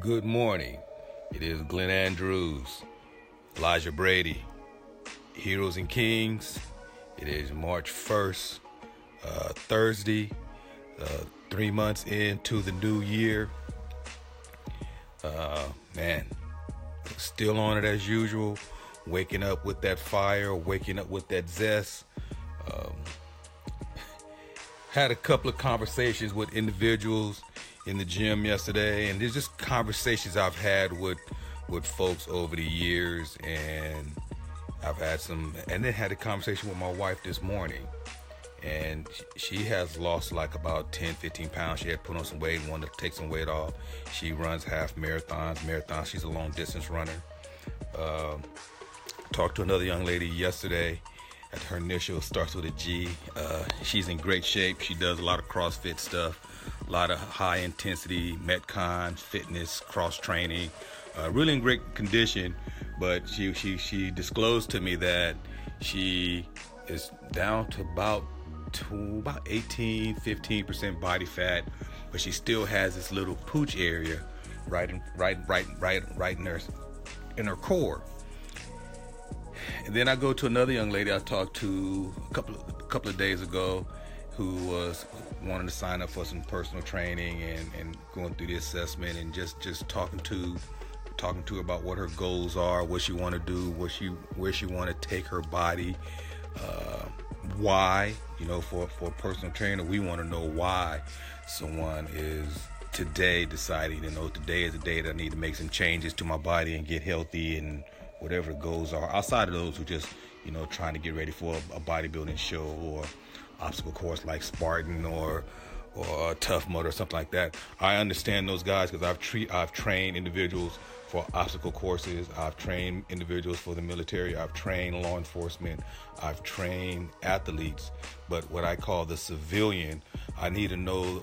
Good morning. It is Glenn Andrews, Elijah Brady, Heroes and Kings. It is March 1st, uh, Thursday, uh, three months into the new year. Uh, man, still on it as usual. Waking up with that fire, waking up with that zest. Um, had a couple of conversations with individuals in the gym yesterday, and there's just conversations I've had with with folks over the years, and I've had some, and then had a conversation with my wife this morning, and she has lost like about 10, 15 pounds. She had put on some weight, and wanted to take some weight off. She runs half marathons, marathons. She's a long distance runner. Um, talked to another young lady yesterday. At her initial starts with a G. Uh, she's in great shape. She does a lot of CrossFit stuff a lot of high intensity metcon fitness cross training uh, really in great condition. But she she she disclosed to me that she is down to about to about 18 15% body fat but she still has this little pooch area right in right right right right in her in her core. And then I go to another young lady I talked to a couple of, a couple of days ago who was wanting to sign up for some personal training and, and going through the assessment and just, just talking to talking to her about what her goals are, what she want to do, what she where she want to take her body, uh, why you know for for a personal trainer we want to know why someone is today deciding you know today is the day that I need to make some changes to my body and get healthy and whatever the goals are outside of those who just you know trying to get ready for a, a bodybuilding show or obstacle course like Spartan or or uh, Tough Mudder or something like that. I understand those guys because I've treat I've trained individuals for obstacle courses. I've trained individuals for the military. I've trained law enforcement. I've trained athletes. But what I call the civilian, I need to know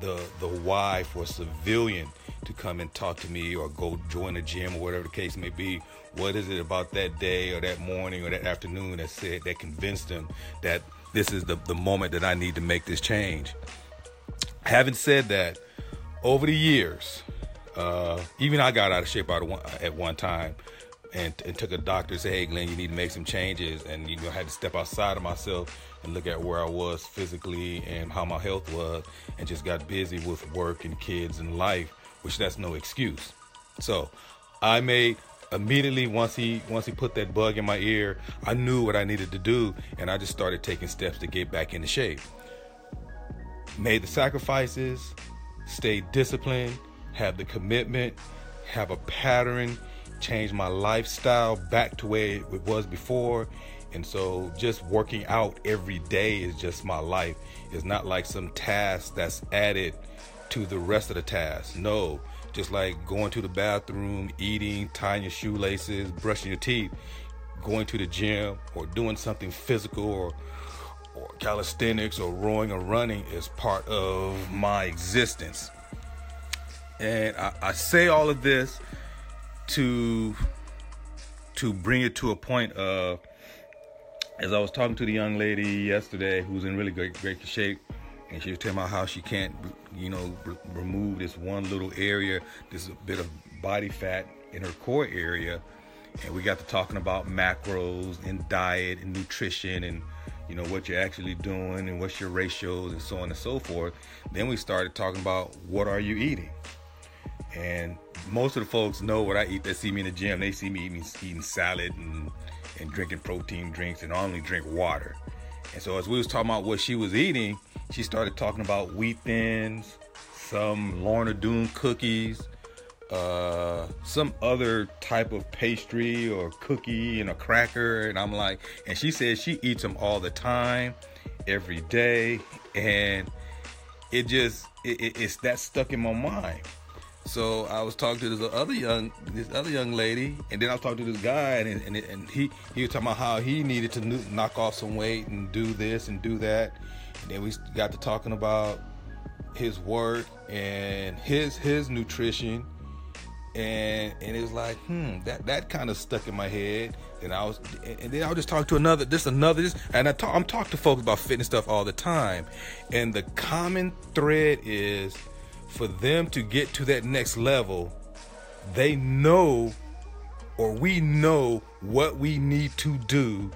the the why for a civilian to come and talk to me or go join a gym or whatever the case may be. What is it about that day or that morning or that afternoon that said that convinced them that this is the, the moment that I need to make this change. Having said that, over the years, uh, even I got out of shape one, at one time and, and, took a doctor and said, hey, Glenn, you need to make some changes. And, you know, I had to step outside of myself and look at where I was physically and how my health was and just got busy with work and kids and life, which that's no excuse. So I made immediately once he once he put that bug in my ear, I knew what I needed to do, and I just started taking steps to get back into shape. Made the sacrifices, stayed disciplined, have the commitment, have a pattern, change my lifestyle back to where it was before. And so just working out every day is just my life. It's not like some task that's added to the rest of the tasks. No, just like going to the bathroom, eating, tying your shoelaces, brushing your teeth, going to the gym, or doing something physical or or calisthenics or rowing or running is part of my existence. And I, I say all of this to to bring it to a point of as I was talking to the young lady yesterday who's in really great great shape and she was telling me how she can't, you know, re- remove this one little area, this bit of body fat in her core area. And we got to talking about macros and diet and nutrition and you know what you're actually doing and what's your ratios and so on and so forth. Then we started talking about what are you eating. And most of the folks know what I eat. They see me in the gym. They see me eating, eating salad and, and drinking protein drinks and I only drink water. And so as we was talking about what she was eating, she started talking about wheat thins, some Lorna Doone cookies, uh, some other type of pastry or cookie and a cracker. And I'm like, and she says she eats them all the time, every day. And it just, it, it, it's that stuck in my mind. So I was talking to this other young this other young lady, and then I was talking to this guy, and and, and he he was talking about how he needed to knock off some weight and do this and do that, and then we got to talking about his work and his his nutrition, and and it was like hmm that that kind of stuck in my head. And I was and then I was just talking to another this another this, and I talk, I'm talking to folks about fitness stuff all the time, and the common thread is for them to get to that next level, they know or we know what we need to do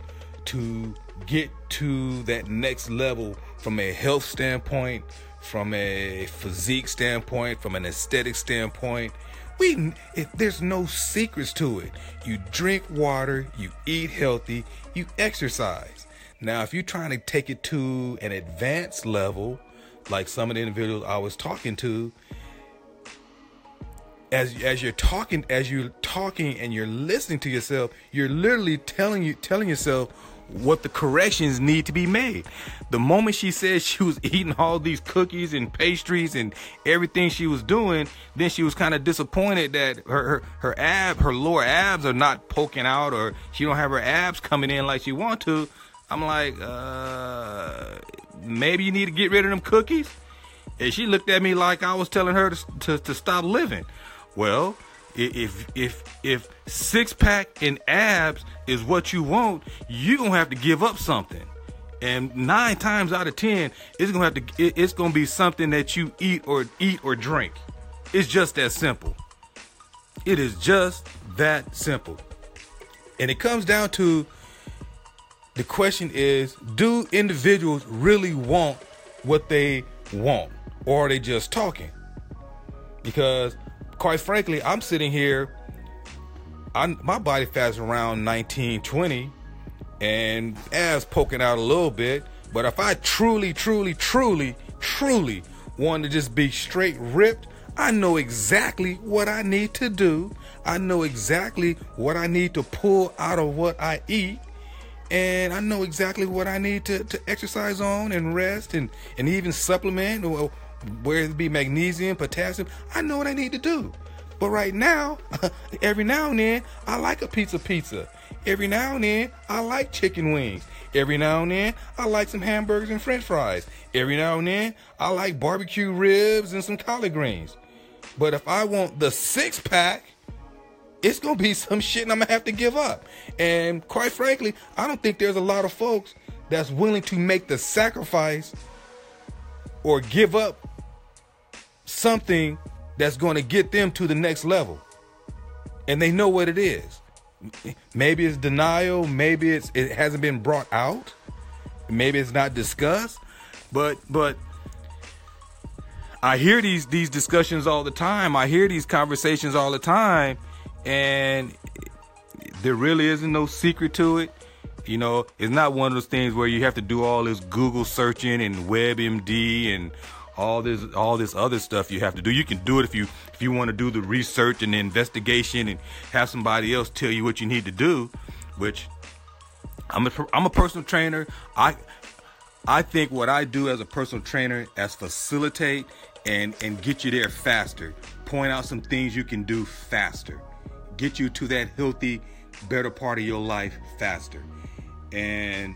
to get to that next level from a health standpoint, from a physique standpoint, from an aesthetic standpoint. We if there's no secrets to it. You drink water, you eat healthy, you exercise. Now, if you're trying to take it to an advanced level, like some of the individuals I was talking to, as as you're talking, as you're talking and you're listening to yourself, you're literally telling you telling yourself what the corrections need to be made. The moment she said she was eating all these cookies and pastries and everything she was doing, then she was kind of disappointed that her, her her ab her lower abs are not poking out or she don't have her abs coming in like she want to. I'm like, uh, maybe you need to get rid of them cookies. And she looked at me like I was telling her to, to, to stop living. Well, if if if six pack and abs is what you want, you're gonna have to give up something. And nine times out of ten, it's gonna have to it's gonna be something that you eat or eat or drink. It's just that simple. It is just that simple. And it comes down to the question is do individuals really want what they want or are they just talking because quite frankly i'm sitting here I'm, my body fat's around 19 20 and abs poking out a little bit but if i truly truly truly truly want to just be straight ripped i know exactly what i need to do. I know exactly what i need to pull out of what i eat. And I know exactly what I need to, to exercise on and rest and, and even supplement. Or whether it be magnesium, potassium. I know what I need to do. But right now, every now and then, I like a pizza pizza. Every now and then, I like chicken wings. Every now and then, I like some hamburgers and french fries. Every now and then, I like barbecue ribs and some collard greens. But if I want the six pack, it's gonna be some shit and I'm gonna have to give up. And quite frankly, I don't think there's a lot of folks that's willing to make the sacrifice or give up something that's gonna get them to the next level. And they know what it is. Maybe it's denial, maybe it's it hasn't been brought out, maybe it's not discussed, but but I hear these these discussions all the time. I hear these conversations all the time and there really isn't no secret to it. You know, it's not one of those things where you have to do all this Google searching and WebMD and all this all this other stuff you have to do. You can do it if you if you want to do the research and the investigation and have somebody else tell you what you need to do, which I'm a I'm a personal trainer. I I think what I do as a personal trainer is facilitate and and get you there faster. Point out some things you can do faster get you to that healthy, better part of your life faster. And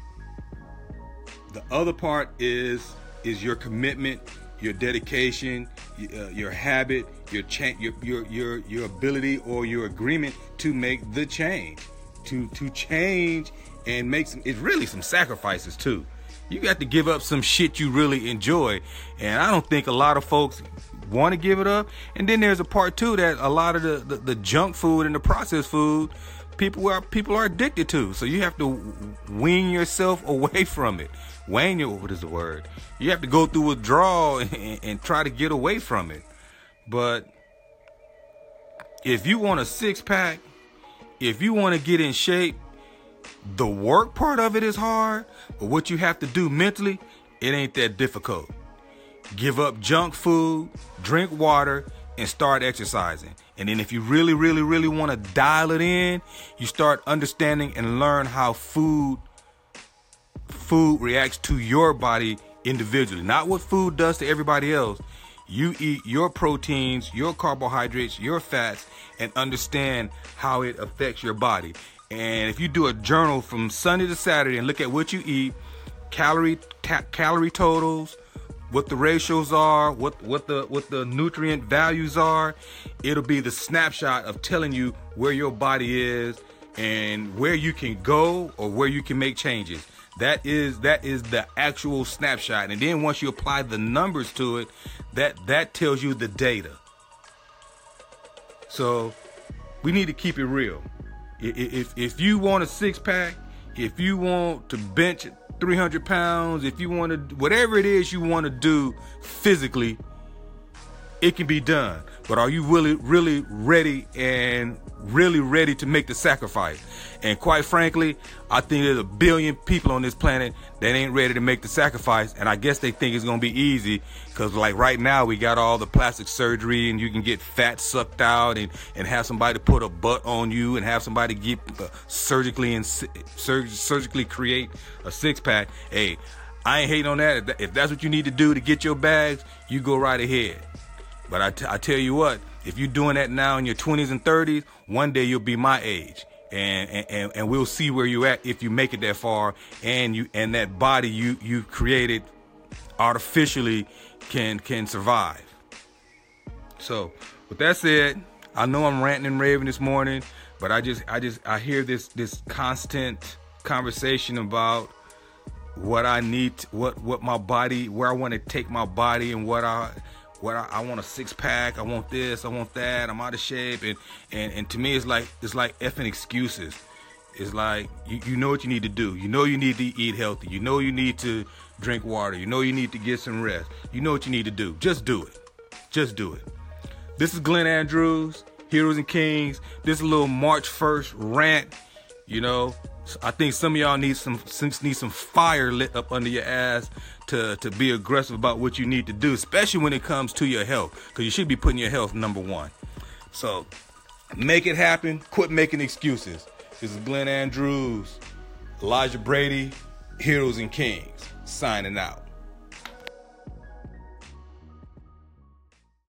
the other part is is your commitment, your dedication, uh, your habit, your, cha- your your your your ability or your agreement to make the change, to to change and make some. It's really some sacrifices too. You got to give up some shit you really enjoy, and I don't think a lot of folks want to give it up. And then there's a part too that a lot of the, the, the junk food and the processed food people are people are addicted to. So you have to wean yourself away from it. Wean your what is the word? You have to go through withdrawal and, and try to get away from it. But if you want a six pack, if you want to get in shape, the work part of it is hard, but what you have to do mentally, it ain't that difficult. Give up junk food, drink water, and start exercising. And then if you really, really, really want to dial it in, you start understanding and learn how food food reacts to your body individually. Not what food does to everybody else. You eat your proteins, your carbohydrates, your fats, and understand how it affects your body. And if you do a journal from Sunday to Saturday and look at what you eat, calorie ta- calorie totals, what the ratios are, what what the what the nutrient values are. It'll be the snapshot of telling you where your body is and where you can go or where you can make changes. That is that is the actual snapshot. And then once you apply the numbers to it, that that tells you the data. So we need to keep it real. If if you want a six pack, if you want to bench 300 pounds, if you want to whatever it is you want to do physically, it can be done. But are you really, really ready and really ready to make the sacrifice? And quite frankly, I think there's a billion people on this planet that ain't ready to make the sacrifice. And I guess they think it's gonna be easy because, like right now, we got all the plastic surgery and you can get fat sucked out and, and have somebody put a butt on you and have somebody get uh, surgically and sur- surgically create a six pack. Hey, I ain't hating on that. If that's what you need to do to get your bags, you go right ahead. But I, t- I tell you what, if you're doing that now in your 20s and 30s, one day you'll be my age. And, and, and we'll see where you're at if you make it that far and you and that body you you created artificially can can survive. So with that said, I know I'm ranting and raving this morning, but I just I just I hear this this constant conversation about what I need, what what my body, where I want to take my body, and what I what I, I, want a six pack, I want this, I want that, I'm out of shape, and and, and to me it's like it's like effing excuses. It's like you, you know what you need to do. You know you need to eat healthy. You know you need to drink water. You know you need to get some rest. You know what you need to do. Just do it. Just do it. This is Glenn Andrews, Heroes and Kings. This is a little March 1st rant. You know, I think some of y'all need some need some fire lit up under your ass to to be aggressive about what you need to do, especially when it comes to your health, because you should be putting your health number one. So make it happen. Quit making excuses. This is Glenn Andrews, Elijah Brady, Heroes and Kings, signing out.